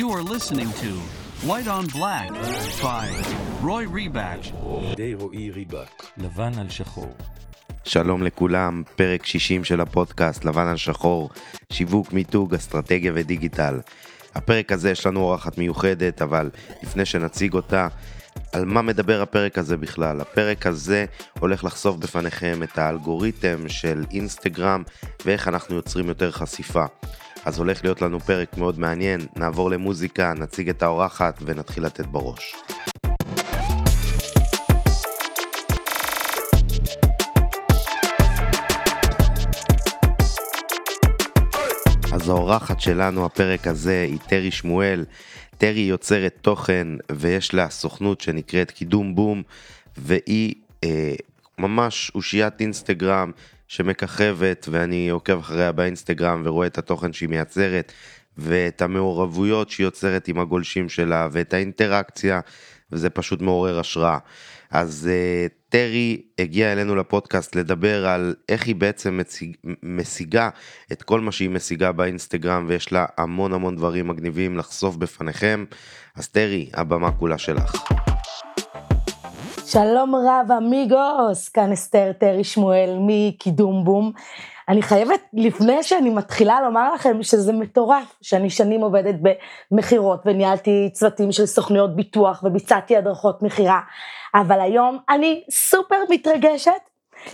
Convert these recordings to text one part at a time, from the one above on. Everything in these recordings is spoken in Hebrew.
You are listening to White on Black by Roy Rebach. די רועי ריבק. לבן על שחור. שלום לכולם, פרק 60 של הפודקאסט לבן על שחור, שיווק, מיתוג, אסטרטגיה ודיגיטל. הפרק הזה יש לנו אורחת מיוחדת, אבל לפני שנציג אותה, על מה מדבר הפרק הזה בכלל? הפרק הזה הולך לחשוף בפניכם את האלגוריתם של אינסטגרם ואיך אנחנו יוצרים יותר חשיפה. אז הולך להיות לנו פרק מאוד מעניין, נעבור למוזיקה, נציג את האורחת ונתחיל לתת בראש. אז האורחת שלנו הפרק הזה היא טרי שמואל. טרי יוצרת תוכן ויש לה סוכנות שנקראת קידום בום והיא אה, ממש אושיית אינסטגרם שמככבת ואני עוקב אחריה באינסטגרם ורואה את התוכן שהיא מייצרת ואת המעורבויות שהיא יוצרת עם הגולשים שלה ואת האינטראקציה וזה פשוט מעורר השראה. אז uh, טרי הגיעה אלינו לפודקאסט לדבר על איך היא בעצם מציג, משיגה את כל מה שהיא משיגה באינסטגרם ויש לה המון המון דברים מגניבים לחשוף בפניכם. אז טרי, הבמה כולה שלך. שלום רב amigos, כאן אסתר טרי שמואל מקידום בום. אני חייבת, לפני שאני מתחילה לומר לכם שזה מטורף, שאני שנים עובדת במכירות וניהלתי צוותים של סוכניות ביטוח וביצעתי הדרכות מכירה, אבל היום אני סופר מתרגשת,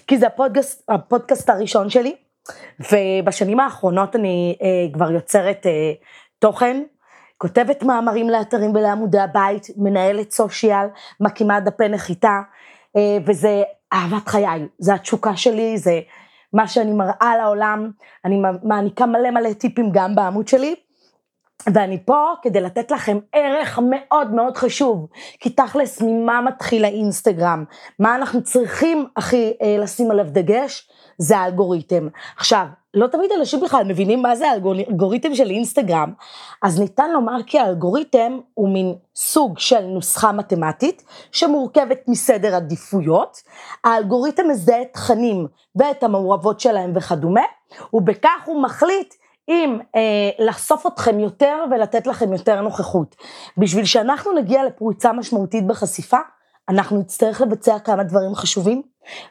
כי זה הפודקאסט, הפודקאסט הראשון שלי, ובשנים האחרונות אני אה, כבר יוצרת אה, תוכן, כותבת מאמרים לאתרים ולעמודי הבית, מנהלת סושיאל, מקימה דפי נחיתה, אה, וזה אהבת חיי, זה התשוקה שלי, זה מה שאני מראה לעולם, אני מעניקה מלא מלא טיפים גם בעמוד שלי, ואני פה כדי לתת לכם ערך מאוד מאוד חשוב, כי תכלס ממה מתחיל האינסטגרם, מה אנחנו צריכים הכי אה, לשים עליו דגש, זה האלגוריתם. עכשיו, לא תמיד אנשים בכלל מבינים מה זה האלגוריתם של אינסטגרם, אז ניתן לומר כי האלגוריתם הוא מין סוג של נוסחה מתמטית שמורכבת מסדר עדיפויות, האלגוריתם מזהה תכנים ואת המעורבות שלהם וכדומה, ובכך הוא מחליט אם אה, לחשוף אתכם יותר ולתת לכם יותר נוכחות. בשביל שאנחנו נגיע לפריצה משמעותית בחשיפה, אנחנו נצטרך לבצע כמה דברים חשובים,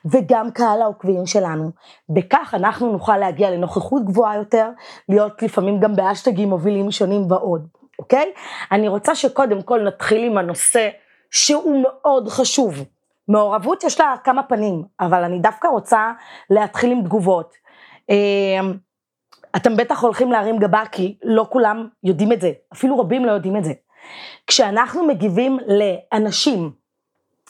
וגם קהל העוקבים שלנו. בכך אנחנו נוכל להגיע לנוכחות גבוהה יותר, להיות לפעמים גם באשטגים מובילים שונים ועוד, אוקיי? אני רוצה שקודם כל נתחיל עם הנושא שהוא מאוד חשוב. מעורבות יש לה כמה פנים, אבל אני דווקא רוצה להתחיל עם תגובות. אמ, אתם בטח הולכים להרים גבה כי לא כולם יודעים את זה, אפילו רבים לא יודעים את זה. כשאנחנו מגיבים לאנשים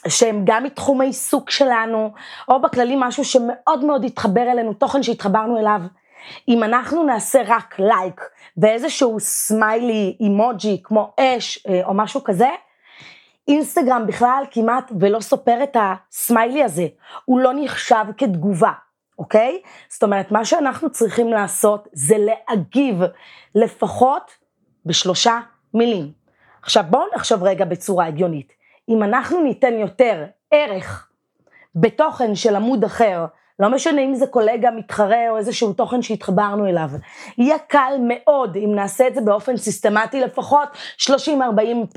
שהם גם מתחום העיסוק שלנו, או בכללי משהו שמאוד מאוד התחבר אלינו, תוכן שהתחברנו אליו. אם אנחנו נעשה רק לייק ואיזשהו סמיילי אימוג'י כמו אש אה, או משהו כזה, אינסטגרם בכלל כמעט ולא סופר את הסמיילי הזה, הוא לא נחשב כתגובה, אוקיי? זאת אומרת, מה שאנחנו צריכים לעשות זה להגיב לפחות בשלושה מילים. עכשיו בואו נחשוב רגע בצורה הגיונית. אם אנחנו ניתן יותר ערך בתוכן של עמוד אחר, לא משנה אם זה קולגה, מתחרה או איזשהו תוכן שהתחברנו אליו, יהיה קל מאוד אם נעשה את זה באופן סיסטמטי לפחות 30-40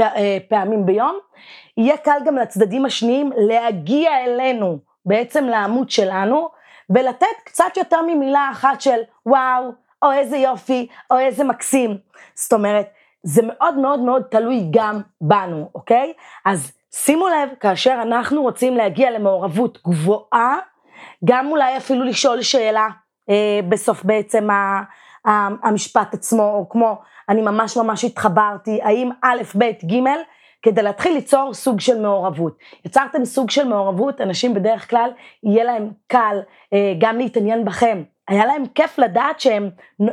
אה, פעמים ביום, יהיה קל גם לצדדים השניים להגיע אלינו, בעצם לעמוד שלנו, ולתת קצת יותר ממילה אחת של וואו, או איזה יופי, או איזה מקסים. זאת אומרת, זה מאוד מאוד מאוד תלוי גם בנו, אוקיי? אז שימו לב, כאשר אנחנו רוצים להגיע למעורבות גבוהה, גם אולי אפילו לשאול שאלה אה, בסוף בעצם ה, ה, המשפט עצמו, או כמו אני ממש ממש התחברתי, האם א', ב', ג', כדי להתחיל ליצור סוג של מעורבות. יצרתם סוג של מעורבות, אנשים בדרך כלל יהיה להם קל אה, גם להתעניין בכם. היה להם כיף לדעת שהם,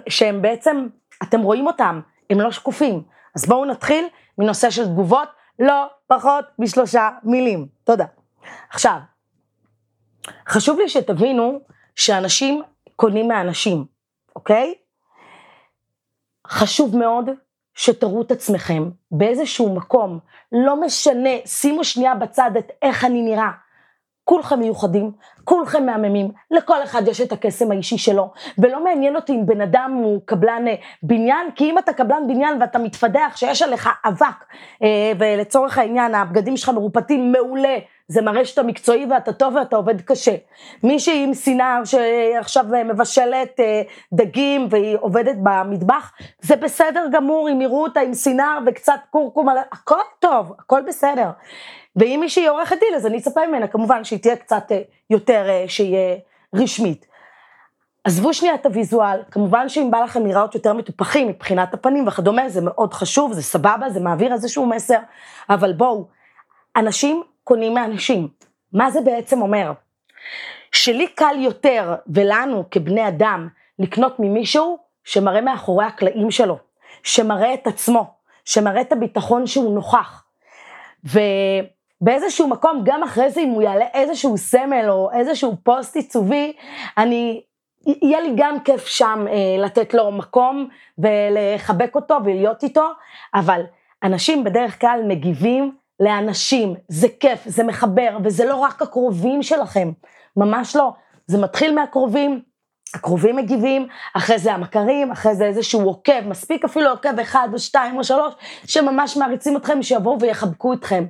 שהם בעצם, אתם רואים אותם, הם לא שקופים. אז בואו נתחיל מנושא של תגובות, לא פחות משלושה מילים. תודה. עכשיו, חשוב לי שתבינו שאנשים קונים מאנשים, אוקיי? חשוב מאוד שתראו את עצמכם באיזשהו מקום, לא משנה, שימו שנייה בצד את איך אני נראה. כולכם מיוחדים, כולכם מהממים, לכל אחד יש את הקסם האישי שלו, ולא מעניין אותי אם בן אדם הוא קבלן אה, בניין, כי אם אתה קבלן בניין ואתה מתפדח שיש עליך אבק, אה, ולצורך העניין הבגדים שלך מרופטים מעולה, זה מראה שאתה מקצועי ואתה טוב ואתה עובד קשה. מישהי עם סינר שעכשיו מבשלת אה, דגים והיא עובדת במטבח, זה בסדר גמור אם יראו אותה עם סינר וקצת קורקום, הכל טוב, הכל בסדר. ואם מישהי עורכת דין אז אני אצפה ממנה כמובן שהיא תהיה קצת אה, יותר, אה, שיהיה רשמית. עזבו שנייה את הוויזואל, כמובן שאם בא לכם לראות יותר מטופחים מבחינת הפנים וכדומה, זה מאוד חשוב, זה סבבה, זה מעביר איזשהו מסר, אבל בואו, אנשים קונים מאנשים. מה זה בעצם אומר? שלי קל יותר, ולנו כבני אדם, לקנות ממישהו שמראה מאחורי הקלעים שלו, שמראה את עצמו, שמראה את הביטחון שהוא נוכח. ובאיזשהו מקום, גם אחרי זה, אם הוא יעלה איזשהו סמל או איזשהו פוסט עיצובי, אני, יהיה לי גם כיף שם אה, לתת לו מקום ולחבק אותו ולהיות איתו, אבל אנשים בדרך כלל מגיבים לאנשים, זה כיף, זה מחבר, וזה לא רק הקרובים שלכם, ממש לא, זה מתחיל מהקרובים, הקרובים מגיבים, אחרי זה המכרים, אחרי זה איזשהו עוקב, מספיק אפילו עוקב אחד או שתיים או שלוש, שממש מעריצים אתכם, שיבואו ויחבקו אתכם.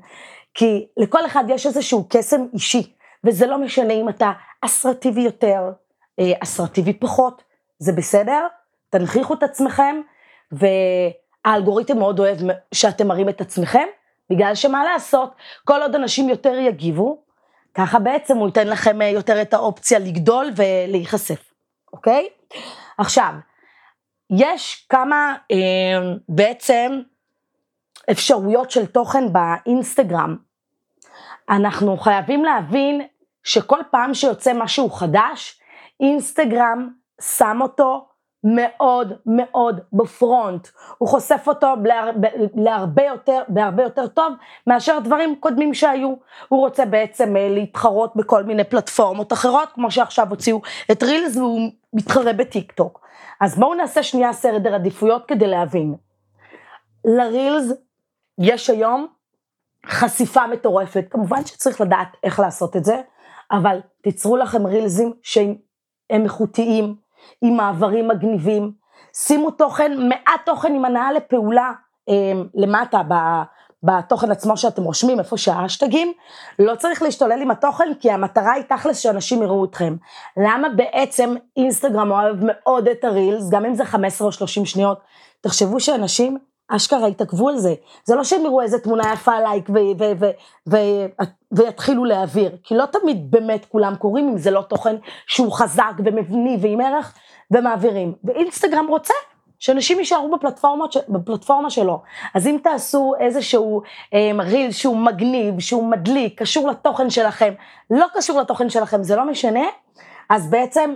כי לכל אחד יש איזשהו קסם אישי, וזה לא משנה אם אתה אסרטיבי יותר, אה, אסרטיבי פחות, זה בסדר, תנכיחו את עצמכם, והאלגוריתם מאוד אוהב שאתם מראים את עצמכם, בגלל שמה לעשות, כל עוד אנשים יותר יגיבו, ככה בעצם הוא ייתן לכם אה, יותר את האופציה לגדול ולהיחשף, אוקיי? עכשיו, יש כמה אה, בעצם אפשרויות של תוכן באינסטגרם. אנחנו חייבים להבין שכל פעם שיוצא משהו חדש, אינסטגרם שם אותו מאוד מאוד בפרונט, הוא חושף אותו להרבה, להרבה יותר, בהרבה יותר טוב מאשר דברים קודמים שהיו, הוא רוצה בעצם אה, להתחרות בכל מיני פלטפורמות אחרות, כמו שעכשיו הוציאו את רילס והוא מתחרה בטיק טוק. אז בואו נעשה שנייה סדר עדיפויות כדי להבין. לרילס יש היום חשיפה מטורפת, כמובן שצריך לדעת איך לעשות את זה, אבל תיצרו לכם רילזים שהם איכותיים, עם מעברים מגניבים, שימו תוכן, מעט תוכן עם הנאה לפעולה אה, למטה בתוכן עצמו שאתם רושמים, איפה שהאשטגים, לא צריך להשתולל עם התוכן, כי המטרה היא תכלס שאנשים יראו אתכם. למה בעצם אינסטגרם אוהב מאוד את הרילס, גם אם זה 15 או 30 שניות, תחשבו שאנשים אשכרה יתעכבו על זה. זה לא שהם יראו איזה תמונה יפה לייק ויתחילו להעביר, כי לא תמיד באמת כולם קוראים אם זה לא תוכן שהוא חזק ומבני ועם ערך ומעבירים. ואינסטגרם רוצה שאנשים יישארו בפלטפורמה שלו. אז אם תעשו איזשהו אה, ריל שהוא מגניב, שהוא מדליק, קשור לתוכן שלכם, לא קשור לתוכן שלכם, זה לא משנה, אז בעצם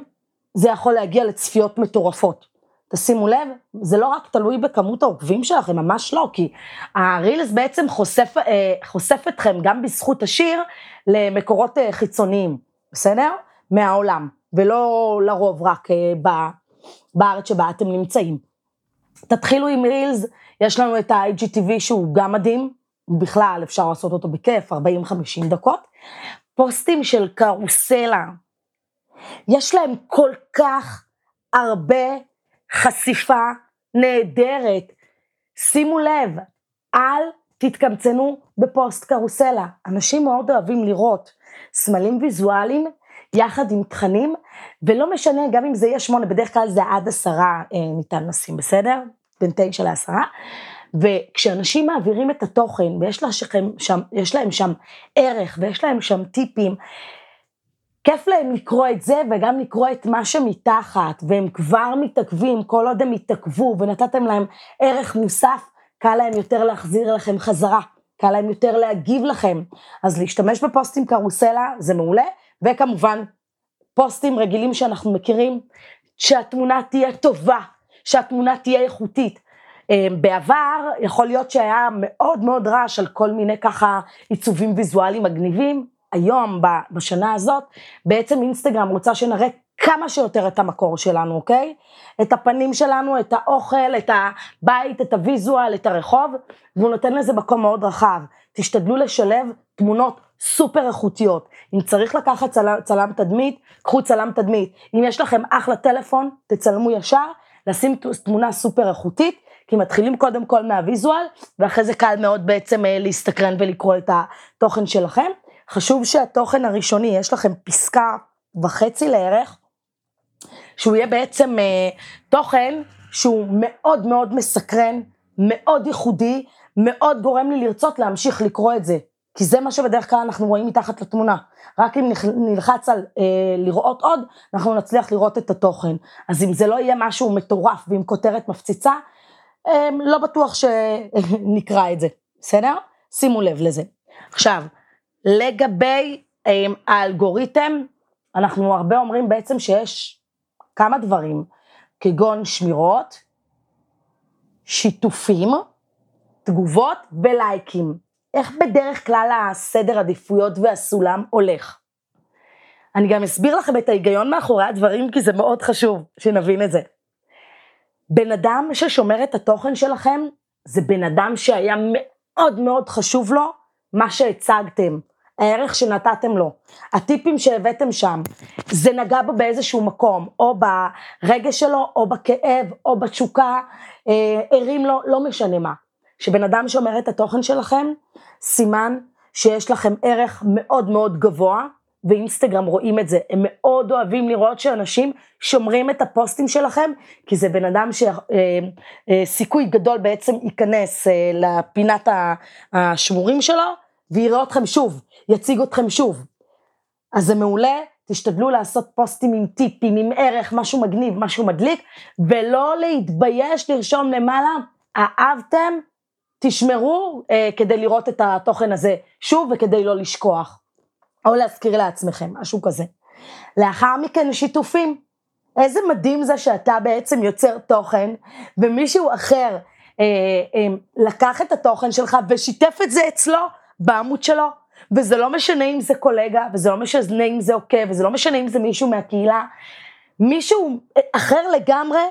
זה יכול להגיע לצפיות מטורפות. תשימו לב, זה לא רק תלוי בכמות העוקבים שלכם, ממש לא, כי הרילס בעצם חושף, אה, חושף אתכם גם בזכות השיר למקורות אה, חיצוניים, בסדר? מהעולם, ולא לרוב רק אה, בארץ שבה אתם נמצאים. תתחילו עם רילס, יש לנו את ה-IGTV שהוא גם מדהים, בכלל אפשר לעשות אותו בכיף, 40-50 דקות. פוסטים של קרוסלה, יש להם כל כך הרבה חשיפה נהדרת. שימו לב, אל תתקמצנו בפוסט קרוסלה. אנשים מאוד אוהבים לראות סמלים ויזואליים יחד עם תכנים, ולא משנה, גם אם זה יהיה שמונה, בדרך כלל זה עד עשרה אה, ניתן לשים, בסדר? בין תשע לעשרה. וכשאנשים מעבירים את התוכן, ויש להם שם, להם שם ערך, ויש להם שם טיפים, כיף להם לקרוא את זה וגם לקרוא את מה שמתחת, והם כבר מתעכבים, כל עוד הם התעכבו ונתתם להם ערך מוסף, קל להם יותר להחזיר לכם חזרה, קל להם יותר להגיב לכם. אז להשתמש בפוסטים קרוסלה זה מעולה, וכמובן פוסטים רגילים שאנחנו מכירים, שהתמונה תהיה טובה, שהתמונה תהיה איכותית. אה, בעבר יכול להיות שהיה מאוד מאוד רעש על כל מיני ככה עיצובים ויזואליים מגניבים, היום, בשנה הזאת, בעצם אינסטגרם רוצה שנראה כמה שיותר את המקור שלנו, אוקיי? את הפנים שלנו, את האוכל, את הבית, את הוויזואל, את הרחוב, והוא נותן לזה מקום מאוד רחב. תשתדלו לשלב תמונות סופר איכותיות. אם צריך לקחת צלם, צלם תדמית, קחו צלם תדמית. אם יש לכם אחלה טלפון, תצלמו ישר, לשים תמונה סופר איכותית, כי מתחילים קודם כל מהוויזואל, ואחרי זה קל מאוד בעצם אה, להסתקרן ולקרוא את התוכן שלכם. חשוב שהתוכן הראשוני, יש לכם פסקה וחצי לערך, שהוא יהיה בעצם אה, תוכן שהוא מאוד מאוד מסקרן, מאוד ייחודי, מאוד גורם לי לרצות להמשיך לקרוא את זה. כי זה מה שבדרך כלל אנחנו רואים מתחת לתמונה. רק אם נלחץ על אה, לראות עוד, אנחנו נצליח לראות את התוכן. אז אם זה לא יהיה משהו מטורף ועם כותרת מפציצה, אה, לא בטוח שנקרא את זה, בסדר? שימו לב לזה. עכשיו, לגבי אה, האלגוריתם, אנחנו הרבה אומרים בעצם שיש כמה דברים, כגון שמירות, שיתופים, תגובות ולייקים. איך בדרך כלל הסדר עדיפויות והסולם הולך? אני גם אסביר לכם את ההיגיון מאחורי הדברים, כי זה מאוד חשוב שנבין את זה. בן אדם ששומר את התוכן שלכם, זה בן אדם שהיה מאוד מאוד חשוב לו מה שהצגתם, הערך שנתתם לו, הטיפים שהבאתם שם, זה נגע בו באיזשהו מקום, או ברגש שלו, או בכאב, או בתשוקה, אה, הרים לו, לא משנה מה. שבן אדם שומר את התוכן שלכם, סימן שיש לכם ערך מאוד מאוד גבוה, ואינסטגרם רואים את זה, הם מאוד אוהבים לראות שאנשים שומרים את הפוסטים שלכם, כי זה בן אדם שסיכוי אה, אה, גדול בעצם ייכנס אה, לפינת השמורים שלו, ויראה אתכם שוב, יציג אתכם שוב. אז זה מעולה, תשתדלו לעשות פוסטים עם טיפים, עם ערך, משהו מגניב, משהו מדליק, ולא להתבייש לרשום למעלה, אהבתם, תשמרו אה, כדי לראות את התוכן הזה שוב וכדי לא לשכוח, או להזכיר לעצמכם, משהו כזה. לאחר מכן שיתופים. איזה מדהים זה שאתה בעצם יוצר תוכן, ומישהו אחר אה, אה, לקח את התוכן שלך ושיתף את זה אצלו בעמוד שלו, וזה לא משנה אם זה קולגה, וזה לא משנה אם זה עוקב, וזה לא משנה אם זה מישהו מהקהילה, מישהו אחר לגמרי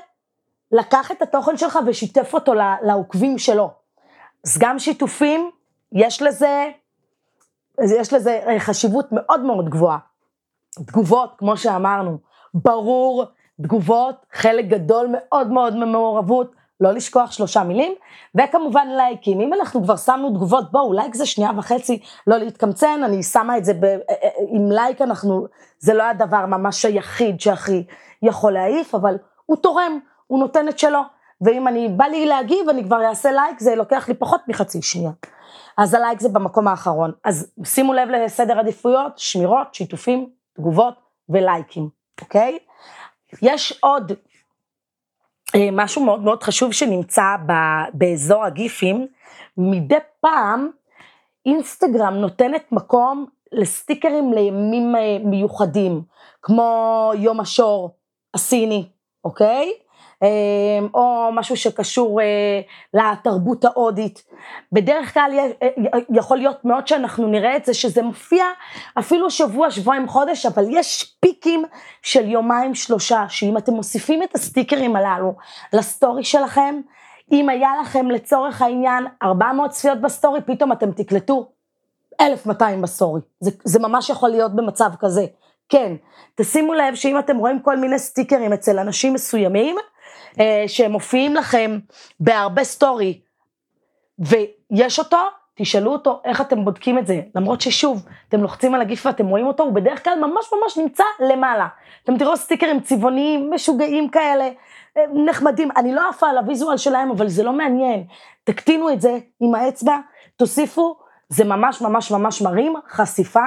לקח את התוכן שלך ושיתף אותו לעוקבים שלו. אז גם שיתופים, יש לזה, יש לזה חשיבות מאוד מאוד גבוהה. תגובות, כמו שאמרנו, ברור, תגובות, חלק גדול מאוד מאוד ממעורבות, לא לשכוח שלושה מילים, וכמובן לייקים. אם אנחנו כבר שמנו תגובות, בואו, לייק זה שנייה וחצי, לא להתקמצן, אני שמה את זה ב, עם לייק, אנחנו, זה לא הדבר ממש היחיד שהכי יכול להעיף, אבל הוא תורם, הוא נותן את שלו. ואם אני, בא לי להגיב, אני כבר אעשה לייק, זה לוקח לי פחות מחצי שנייה. אז הלייק זה במקום האחרון. אז שימו לב לסדר עדיפויות, שמירות, שיתופים, תגובות ולייקים, אוקיי? יש עוד אה, משהו מאוד מאוד חשוב שנמצא ב, באזור הגיפים, מדי פעם אינסטגרם נותנת מקום לסטיקרים לימים אה, מיוחדים, כמו יום השור הסיני, אוקיי? אמ, או משהו שקשור אה, לתרבות ההודית. בדרך כלל אה, יכול להיות מאוד שאנחנו נראה את זה, שזה מופיע אפילו שבוע, שבועיים, חודש, אבל יש פיקים של יומיים, שלושה, שאם אתם מוסיפים את הסטיקרים הללו לסטורי שלכם, אם היה לכם לצורך העניין 400 צפיות בסטורי, פתאום אתם תקלטו 1,200 בסטורי. זה, זה ממש יכול להיות במצב כזה. כן, תשימו לב שאם אתם רואים כל מיני סטיקרים אצל אנשים מסוימים, אה, שמופיעים לכם בהרבה סטורי, ויש אותו, תשאלו אותו איך אתם בודקים את זה, למרות ששוב, אתם לוחצים על הגיף ואתם רואים אותו, הוא בדרך כלל ממש ממש נמצא למעלה. אתם תראו סטיקרים צבעוניים, משוגעים כאלה, אה, נחמדים, אני לא עפה על הוויזואל שלהם, אבל זה לא מעניין. תקטינו את זה עם האצבע, תוסיפו, זה ממש ממש ממש מרים חשיפה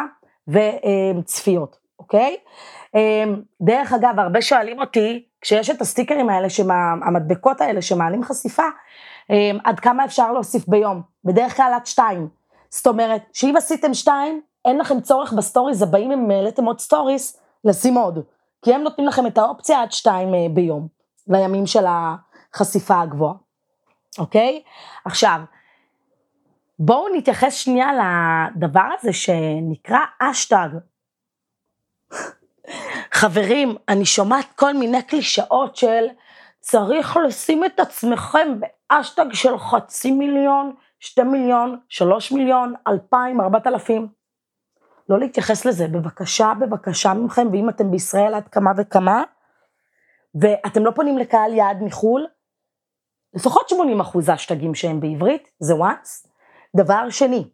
וצפיות, אוקיי? אה, דרך אגב, הרבה שואלים אותי, כשיש את הסטיקרים האלה, שמה, המדבקות האלה שמעלים חשיפה, אמ, עד כמה אפשר להוסיף ביום? בדרך כלל עד שתיים. זאת אומרת, שאם עשיתם שתיים, אין לכם צורך בסטוריז הבאים אם העליתם עוד סטוריס, לשים עוד. כי הם נותנים לכם את האופציה עד שתיים אה, ביום, לימים של החשיפה הגבוהה, אוקיי? עכשיו, בואו נתייחס שנייה לדבר הזה שנקרא אשטג. חברים, אני שומעת כל מיני קלישאות של צריך לשים את עצמכם באשטג של חצי מיליון, שתי מיליון, שלוש מיליון, אלפיים, ארבעת אלפים. לא להתייחס לזה, בבקשה, בבקשה ממכם, ואם אתם בישראל עד כמה וכמה, ואתם לא פונים לקהל יעד מחו"ל, לפחות 80 אחוז אשטגים שהם בעברית, זה once. דבר שני,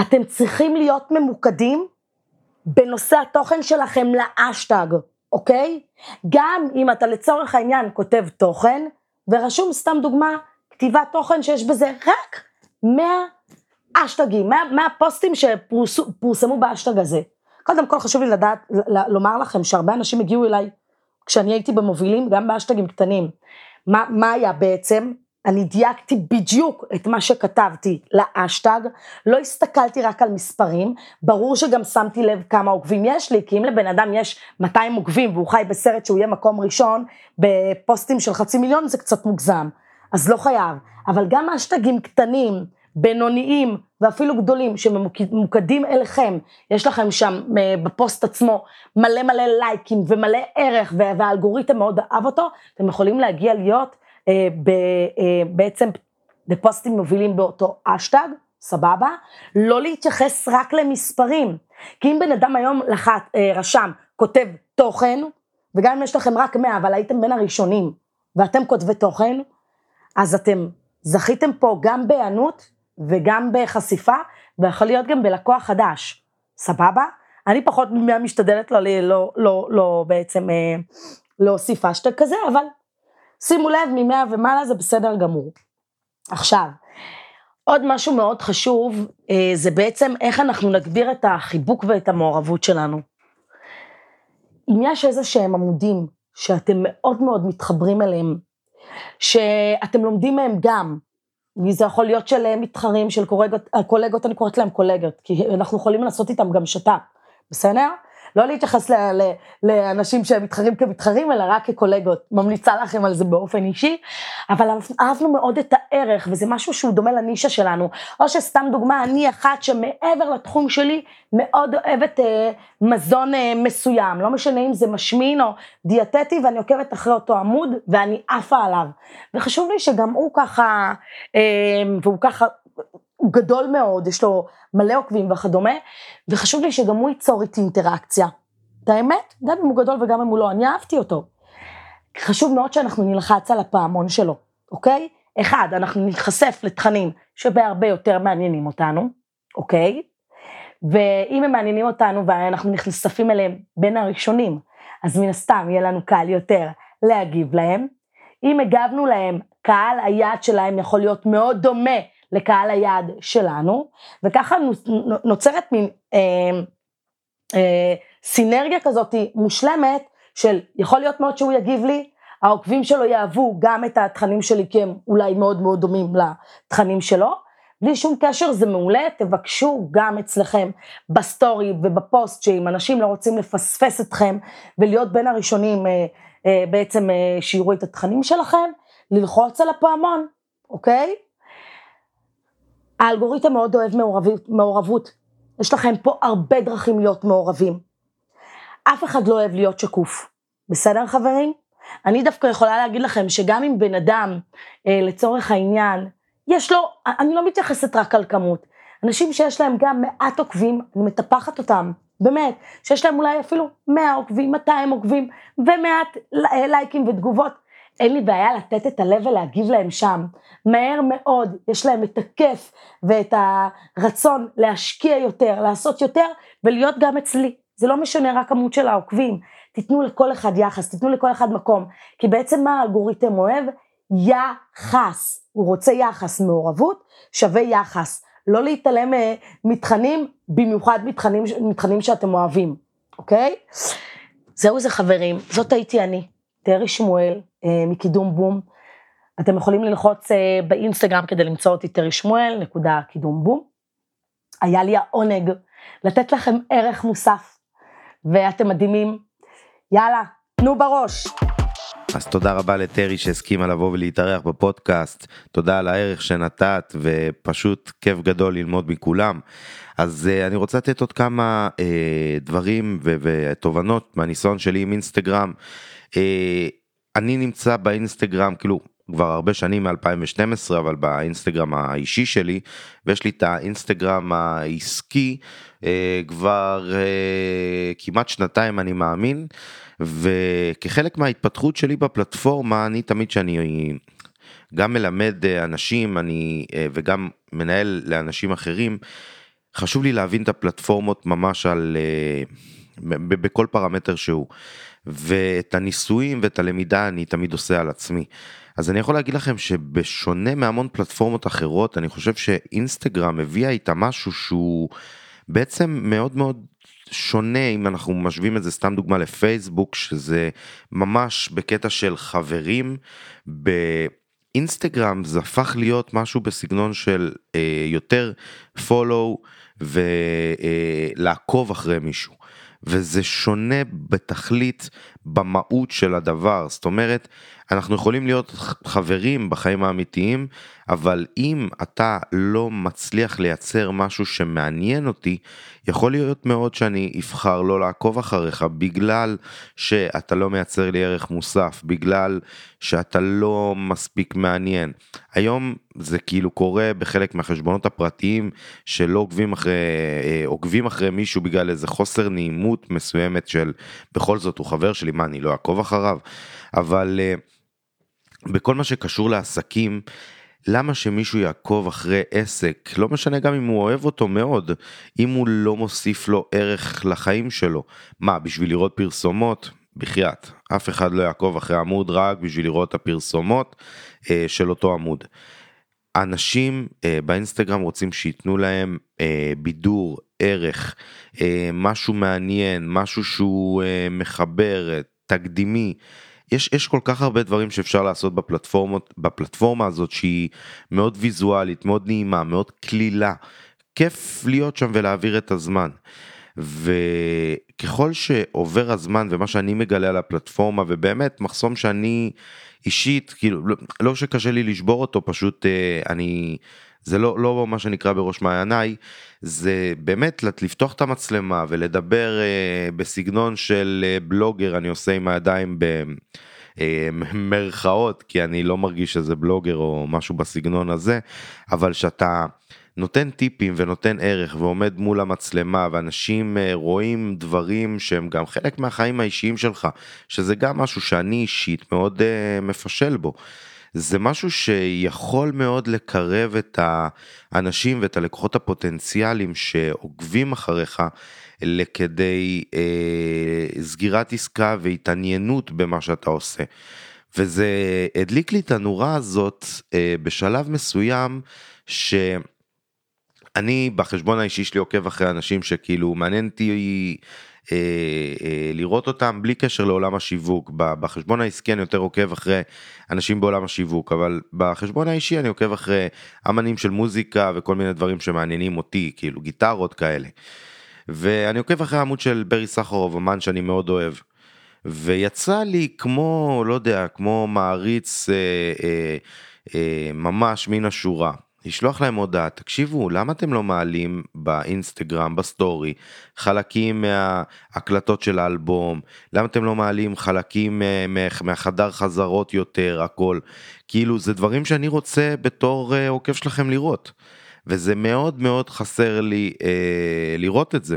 אתם צריכים להיות ממוקדים בנושא התוכן שלכם לאשטג, אוקיי? גם אם אתה לצורך העניין כותב תוכן, ורשום סתם דוגמה, כתיבת תוכן שיש בזה רק 100 אשטגים, 100, 100 פוסטים שפורסמו באשטג הזה. קודם כל חשוב לי לדעת, לומר לכם שהרבה אנשים הגיעו אליי כשאני הייתי במובילים, גם באשטגים קטנים. מה, מה היה בעצם? אני דייקתי בדיוק את מה שכתבתי לאשטג, לא הסתכלתי רק על מספרים, ברור שגם שמתי לב כמה עוקבים יש לי, כי אם לבן אדם יש 200 עוקבים והוא חי בסרט שהוא יהיה מקום ראשון בפוסטים של חצי מיליון זה קצת מוגזם, אז לא חייב, אבל גם אשטגים קטנים, בינוניים ואפילו גדולים שממוקדים אליכם, יש לכם שם אה, בפוסט עצמו מלא מלא לייקים ומלא ערך והאלגוריתם מאוד אהב אותו, אתם יכולים להגיע להיות בעצם בפוסטים מובילים באותו אשטג, סבבה? לא להתייחס רק למספרים, כי אם בן אדם היום לחת, אה, רשם, כותב תוכן, וגם אם יש לכם רק 100, אבל הייתם בין הראשונים, ואתם כותבי תוכן, אז אתם זכיתם פה גם בהיענות וגם בחשיפה, ויכול להיות גם בלקוח חדש, סבבה? אני פחות משתדלת לא, לא, לא, לא בעצם אה, להוסיף אשטג כזה, אבל שימו לב, ממאה ומעלה זה בסדר גמור. עכשיו, עוד משהו מאוד חשוב, אה, זה בעצם איך אנחנו נגביר את החיבוק ואת המעורבות שלנו. אם יש איזה שהם עמודים שאתם מאוד מאוד מתחברים אליהם, שאתם לומדים מהם גם, זה יכול להיות של מתחרים, של קולגות, קולגות, אני קוראת להם קולגות, כי אנחנו יכולים לעשות איתם גם שת"פ, בסדר? לא להתייחס ל, ל, לאנשים שהם מתחרים כמתחרים, אלא רק כקולגות. ממליצה לכם על זה באופן אישי, אבל אהבנו מאוד את הערך, וזה משהו שהוא דומה לנישה שלנו. או שסתם דוגמה, אני אחת שמעבר לתחום שלי, מאוד אוהבת אה, מזון אה, מסוים, לא משנה אם זה משמין או דיאטטי, ואני עוקבת אחרי אותו עמוד, ואני עפה עליו. וחשוב לי שגם הוא ככה, אה, והוא ככה, הוא גדול מאוד, יש לו מלא עוקבים וכדומה, וחשוב לי שגם הוא ייצור איתי אינטראקציה. את האמת, גם אם הוא גדול וגם אם הוא לא, אני אהבתי אותו. חשוב מאוד שאנחנו נלחץ על הפעמון שלו, אוקיי? אחד, אנחנו ניחשף לתכנים שבהרבה יותר מעניינים אותנו, אוקיי? ואם הם מעניינים אותנו ואנחנו נחשפים אליהם בין הראשונים, אז מן הסתם יהיה לנו קל יותר להגיב להם. אם הגבנו להם, קהל היעד שלהם יכול להיות מאוד דומה לקהל היעד שלנו, וככה נוצרת מין אה, אה, סינרגיה כזאת מושלמת של יכול להיות מאוד שהוא יגיב לי, העוקבים שלו יאהבו גם את התכנים שלי כי הם אולי מאוד מאוד דומים לתכנים שלו, בלי שום קשר זה מעולה, תבקשו גם אצלכם בסטורי ובפוסט שאם אנשים לא רוצים לפספס אתכם ולהיות בין הראשונים אה, אה, בעצם אה, שיראו את התכנים שלכם, ללחוץ על הפעמון, אוקיי? האלגוריתם מאוד אוהב מעורבות, מעורבות. יש לכם פה הרבה דרכים להיות מעורבים. אף אחד לא אוהב להיות שקוף. בסדר חברים? אני דווקא יכולה להגיד לכם שגם אם בן אדם, אה, לצורך העניין, יש לו, אני לא מתייחסת רק על כמות, אנשים שיש להם גם מעט עוקבים, אני מטפחת אותם, באמת, שיש להם אולי אפילו 100 עוקבים, 200 עוקבים, ומעט לייקים ותגובות, אין לי בעיה לתת את הלב ולהגיב להם שם. מהר מאוד יש להם את הכיף ואת הרצון להשקיע יותר, לעשות יותר ולהיות גם אצלי. זה לא משנה רק עמוד של העוקבים, תיתנו לכל אחד יחס, תיתנו לכל אחד מקום, כי בעצם מה האלגוריתם אוהב? יחס, הוא רוצה יחס, מעורבות שווה יחס, לא להתעלם אה, מתכנים, במיוחד מתכנים, מתכנים שאתם אוהבים, אוקיי? זהו זה חברים, זאת הייתי אני, תרי שמואל, מקידום בום. אתם יכולים ללחוץ אה, באינסטגרם כדי למצוא אותי תרי שמואל, נקודה קידום בום. היה לי העונג לתת לכם ערך מוסף, ואתם מדהימים. יאללה, תנו בראש. אז תודה רבה לטרי שהסכימה לבוא ולהתארח בפודקאסט, תודה על הערך שנתת ופשוט כיף גדול ללמוד מכולם. אז uh, אני רוצה לתת עוד כמה דברים ותובנות מהניסיון שלי עם אינסטגרם. אני נמצא באינסטגרם, כאילו, כבר הרבה שנים מ-2012 אבל באינסטגרם האישי שלי ויש לי את האינסטגרם העסקי אה, כבר אה, כמעט שנתיים אני מאמין וכחלק מההתפתחות שלי בפלטפורמה אני תמיד שאני גם מלמד אה, אנשים אני אה, וגם מנהל לאנשים אחרים חשוב לי להבין את הפלטפורמות ממש על אה, בכל פרמטר שהוא. ואת הניסויים ואת הלמידה אני תמיד עושה על עצמי. אז אני יכול להגיד לכם שבשונה מהמון פלטפורמות אחרות אני חושב שאינסטגרם הביאה איתה משהו שהוא בעצם מאוד מאוד שונה אם אנחנו משווים את זה סתם דוגמה לפייסבוק שזה ממש בקטע של חברים. באינסטגרם זה הפך להיות משהו בסגנון של אה, יותר follow ולעקוב אחרי מישהו. וזה שונה בתכלית במהות של הדבר. זאת אומרת אנחנו יכולים להיות חברים בחיים האמיתיים אבל אם אתה לא מצליח לייצר משהו שמעניין אותי יכול להיות מאוד שאני אבחר לא לעקוב אחריך בגלל שאתה לא מייצר לי ערך מוסף בגלל שאתה לא מספיק מעניין. היום זה כאילו קורה בחלק מהחשבונות הפרטיים שלא עוקבים אחרי אה, עוקבים אחרי מישהו בגלל איזה חוסר נעימות מסוימת של בכל זאת הוא חבר שלי מה אני לא אעקוב אחריו? אבל אה, בכל מה שקשור לעסקים למה שמישהו יעקוב אחרי עסק? לא משנה גם אם הוא אוהב אותו מאוד אם הוא לא מוסיף לו ערך לחיים שלו. מה בשביל לראות פרסומות? בחייאת אף אחד לא יעקוב אחרי עמוד רק בשביל לראות את הפרסומות אה, של אותו עמוד. אנשים אה, באינסטגרם רוצים שייתנו להם אה, בידור ערך אה, משהו מעניין משהו שהוא אה, מחבר תקדימי יש, יש כל כך הרבה דברים שאפשר לעשות בפלטפורמות, בפלטפורמה הזאת שהיא מאוד ויזואלית, מאוד נעימה, מאוד קלילה. כיף להיות שם ולהעביר את הזמן. וככל שעובר הזמן ומה שאני מגלה על הפלטפורמה ובאמת מחסום שאני אישית כאילו לא, לא שקשה לי לשבור אותו פשוט אה, אני זה לא לא מה שנקרא בראש מעייניי זה באמת לפתוח את המצלמה ולדבר אה, בסגנון של אה, בלוגר אני עושה עם הידיים במרכאות כי אני לא מרגיש שזה בלוגר או משהו בסגנון הזה אבל שאתה נותן טיפים ונותן ערך ועומד מול המצלמה ואנשים אה, רואים דברים שהם גם חלק מהחיים האישיים שלך שזה גם משהו שאני אישית מאוד uh, מפשל בו. זה משהו שיכול מאוד לקרב את האנשים ואת הלקוחות הפוטנציאליים שעוקבים אחריך לכדי אה, סגירת עסקה והתעניינות במה שאתה עושה. וזה הדליק לי את הנורה הזאת אה, בשלב מסוים ש... אני בחשבון האישי שלי עוקב אחרי אנשים שכאילו מעניין אותי אה, אה, לראות אותם בלי קשר לעולם השיווק בחשבון העסקי אני יותר עוקב אחרי אנשים בעולם השיווק אבל בחשבון האישי אני עוקב אחרי אמנים של מוזיקה וכל מיני דברים שמעניינים אותי כאילו גיטרות כאלה. ואני עוקב אחרי העמוד של ברי סחרוב אמן שאני מאוד אוהב. ויצא לי כמו לא יודע כמו מעריץ אה, אה, אה, ממש מן השורה לשלוח להם הודעה, תקשיבו, למה אתם לא מעלים באינסטגרם, בסטורי, חלקים מההקלטות של האלבום? למה אתם לא מעלים חלקים מהחדר חזרות יותר, הכל? כאילו, זה דברים שאני רוצה בתור uh, עוקב שלכם לראות. וזה מאוד מאוד חסר לי uh, לראות את זה.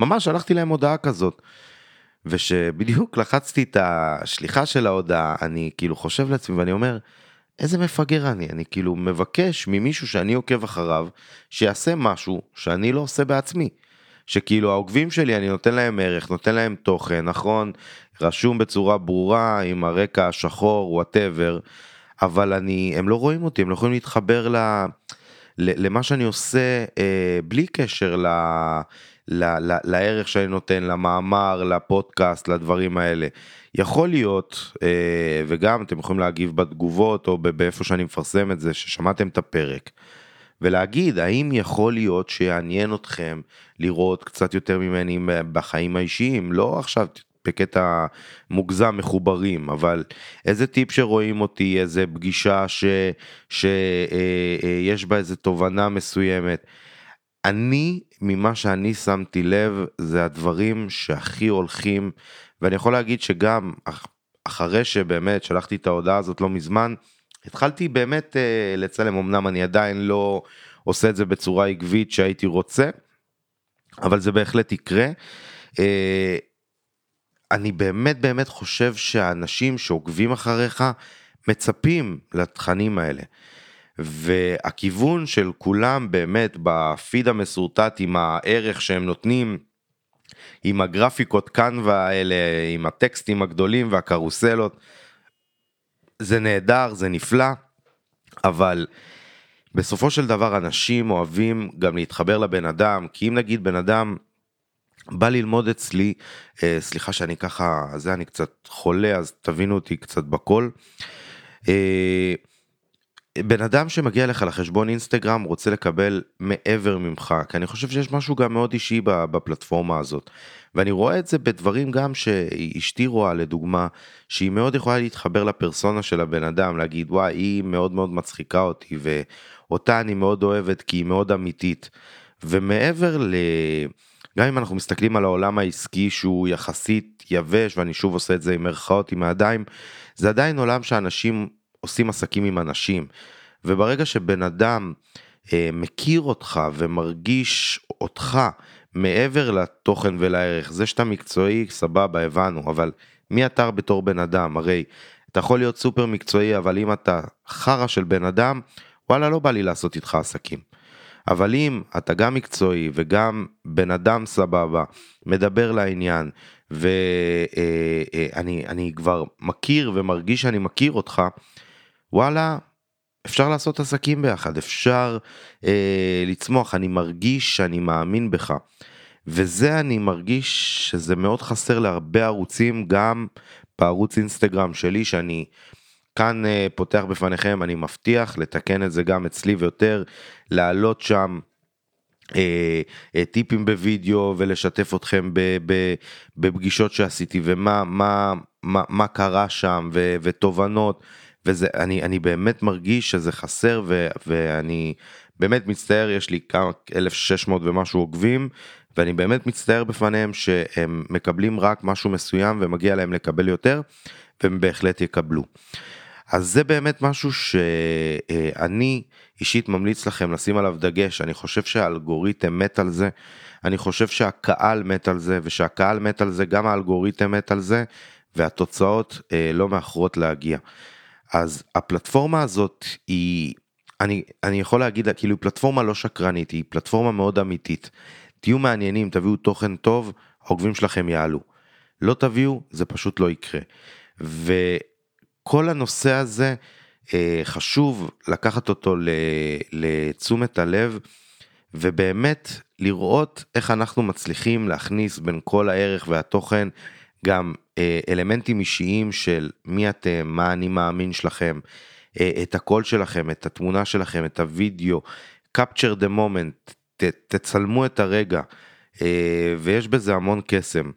ממש שלחתי להם הודעה כזאת. ושבדיוק לחצתי את השליחה של ההודעה, אני כאילו חושב לעצמי ואני אומר, איזה מפגר אני, אני כאילו מבקש ממישהו שאני עוקב אחריו, שיעשה משהו שאני לא עושה בעצמי. שכאילו העוקבים שלי אני נותן להם ערך, נותן להם תוכן, נכון, רשום בצורה ברורה עם הרקע השחור, וואטאבר, אבל אני, הם לא רואים אותי, הם לא יכולים להתחבר ל, ל, למה שאני עושה אה, בלי קשר ל, ל, ל, לערך שאני נותן, למאמר, לפודקאסט, לדברים האלה. יכול להיות, אה, וגם אתם יכולים להגיב בתגובות או באיפה שאני מפרסם את זה, ששמעתם את הפרק, ולהגיד האם יכול להיות שיעניין אתכם לראות קצת יותר ממני בחיים האישיים, לא עכשיו בקטע מוגזם מחוברים, אבל איזה טיפ שרואים אותי, איזה פגישה שיש אה, אה, בה איזה תובנה מסוימת. אני, ממה שאני שמתי לב, זה הדברים שהכי הולכים ואני יכול להגיד שגם אחרי שבאמת שלחתי את ההודעה הזאת לא מזמן, התחלתי באמת אה, לצלם, אמנם אני עדיין לא עושה את זה בצורה עקבית שהייתי רוצה, אבל זה בהחלט יקרה. אה, אני באמת באמת חושב שהאנשים שעוקבים אחריך מצפים לתכנים האלה. והכיוון של כולם באמת בפיד המסורטט עם הערך שהם נותנים, עם הגרפיקות קנווה האלה, עם הטקסטים הגדולים והקרוסלות, זה נהדר, זה נפלא, אבל בסופו של דבר אנשים אוהבים גם להתחבר לבן אדם, כי אם נגיד בן אדם בא ללמוד אצלי, אה, סליחה שאני ככה, זה אני קצת חולה, אז תבינו אותי קצת בקול. אה, בן אדם שמגיע לך לחשבון אינסטגרם רוצה לקבל מעבר ממך, כי אני חושב שיש משהו גם מאוד אישי בפלטפורמה הזאת. ואני רואה את זה בדברים גם שאשתי רואה לדוגמה, שהיא מאוד יכולה להתחבר לפרסונה של הבן אדם, להגיד וואי היא מאוד מאוד מצחיקה אותי ואותה אני מאוד אוהבת כי היא מאוד אמיתית. ומעבר ל... גם אם אנחנו מסתכלים על העולם העסקי שהוא יחסית יבש ואני שוב עושה את זה עם מירכאות עם הידיים, זה עדיין עולם שאנשים עושים עסקים עם אנשים. וברגע שבן אדם אה, מכיר אותך ומרגיש אותך מעבר לתוכן ולערך, זה שאתה מקצועי, סבבה, הבנו, אבל מי אתה בתור בן אדם? הרי אתה יכול להיות סופר מקצועי, אבל אם אתה חרא של בן אדם, וואלה, לא בא לי לעשות איתך עסקים. אבל אם אתה גם מקצועי וגם בן אדם סבבה, מדבר לעניין, ואני אה, אה, כבר מכיר ומרגיש שאני מכיר אותך, וואלה, אפשר לעשות עסקים ביחד, אפשר אה, לצמוח, אני מרגיש שאני מאמין בך. וזה אני מרגיש שזה מאוד חסר להרבה ערוצים, גם בערוץ אינסטגרם שלי, שאני כאן אה, פותח בפניכם, אני מבטיח לתקן את זה גם אצלי ויותר, להעלות שם אה, אה, טיפים בווידאו ולשתף אתכם בפגישות שעשיתי ומה מה, מה, מה קרה שם ו, ותובנות. וזה, אני, אני באמת מרגיש שזה חסר ו, ואני באמת מצטער, יש לי כמה, 1,600 ומשהו עוקבים, ואני באמת מצטער בפניהם שהם מקבלים רק משהו מסוים ומגיע להם לקבל יותר, והם בהחלט יקבלו. אז זה באמת משהו שאני אישית ממליץ לכם לשים עליו דגש, אני חושב שהאלגוריתם מת על זה, אני חושב שהקהל מת על זה, ושהקהל מת על זה, גם האלגוריתם מת על זה, והתוצאות אה, לא מאחרות להגיע. אז הפלטפורמה הזאת היא, אני, אני יכול להגיד לה, כאילו פלטפורמה לא שקרנית, היא פלטפורמה מאוד אמיתית. תהיו מעניינים, תביאו תוכן טוב, העוקבים שלכם יעלו. לא תביאו, זה פשוט לא יקרה. וכל הנושא הזה, אה, חשוב לקחת אותו לתשומת הלב, ובאמת לראות איך אנחנו מצליחים להכניס בין כל הערך והתוכן גם אה, אלמנטים אישיים של מי אתם, מה אני מאמין שלכם, אה, את הקול שלכם, את התמונה שלכם, את הוידאו, capture the moment, ת, תצלמו את הרגע, אה, ויש בזה המון קסם.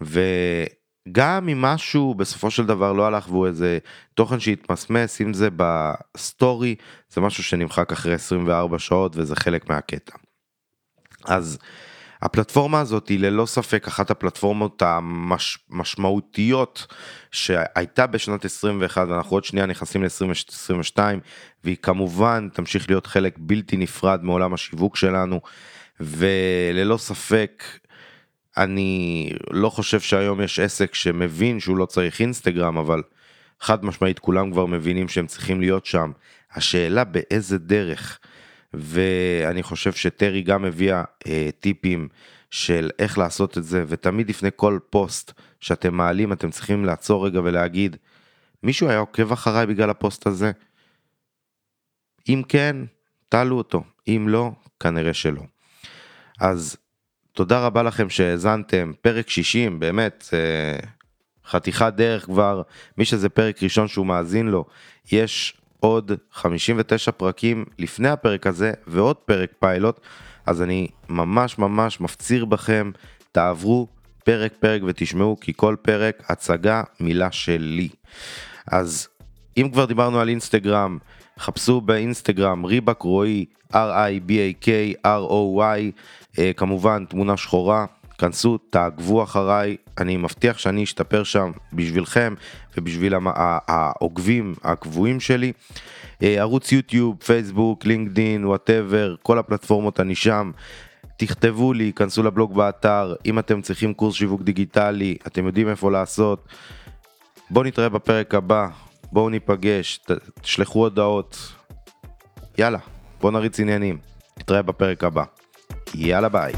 וגם אם משהו בסופו של דבר לא הלך והוא איזה תוכן שהתמסמס, אם זה בסטורי, זה משהו שנמחק אחרי 24 שעות וזה חלק מהקטע. אז הפלטפורמה הזאת היא ללא ספק אחת הפלטפורמות המשמעותיות שהייתה בשנת 21 ואנחנו עוד שנייה נכנסים ל-2022 והיא כמובן תמשיך להיות חלק בלתי נפרד מעולם השיווק שלנו וללא ספק אני לא חושב שהיום יש עסק שמבין שהוא לא צריך אינסטגרם אבל חד משמעית כולם כבר מבינים שהם צריכים להיות שם השאלה באיזה דרך. ואני חושב שטרי גם הביאה אה, טיפים של איך לעשות את זה, ותמיד לפני כל פוסט שאתם מעלים אתם צריכים לעצור רגע ולהגיד, מישהו היה עוקב אחריי בגלל הפוסט הזה? אם כן, תעלו אותו, אם לא, כנראה שלא. אז תודה רבה לכם שהאזנתם, פרק 60, באמת, אה, חתיכת דרך כבר, מי שזה פרק ראשון שהוא מאזין לו, יש עוד 59 פרקים לפני הפרק הזה ועוד פרק פיילוט, אז אני ממש ממש מפציר בכם, תעברו פרק פרק ותשמעו כי כל פרק הצגה מילה שלי. אז אם כבר דיברנו על אינסטגרם, חפשו באינסטגרם ריבק רועי, R-I-B-A-K, R-O-Y, אה, כמובן תמונה שחורה, כנסו, תעקבו אחריי, אני מבטיח שאני אשתפר שם בשבילכם ובשביל העוקבים הקבועים שלי. אה, ערוץ יוטיוב, פייסבוק, לינקדין, whatever, כל הפלטפורמות אני שם. תכתבו לי, כנסו לבלוג באתר, אם אתם צריכים קורס שיווק דיגיטלי, אתם יודעים איפה לעשות. בואו נתראה בפרק הבא, בואו ניפגש, תשלחו הודעות. יאללה, בואו נריץ עניינים. נתראה בפרק הבא. יאללה ביי.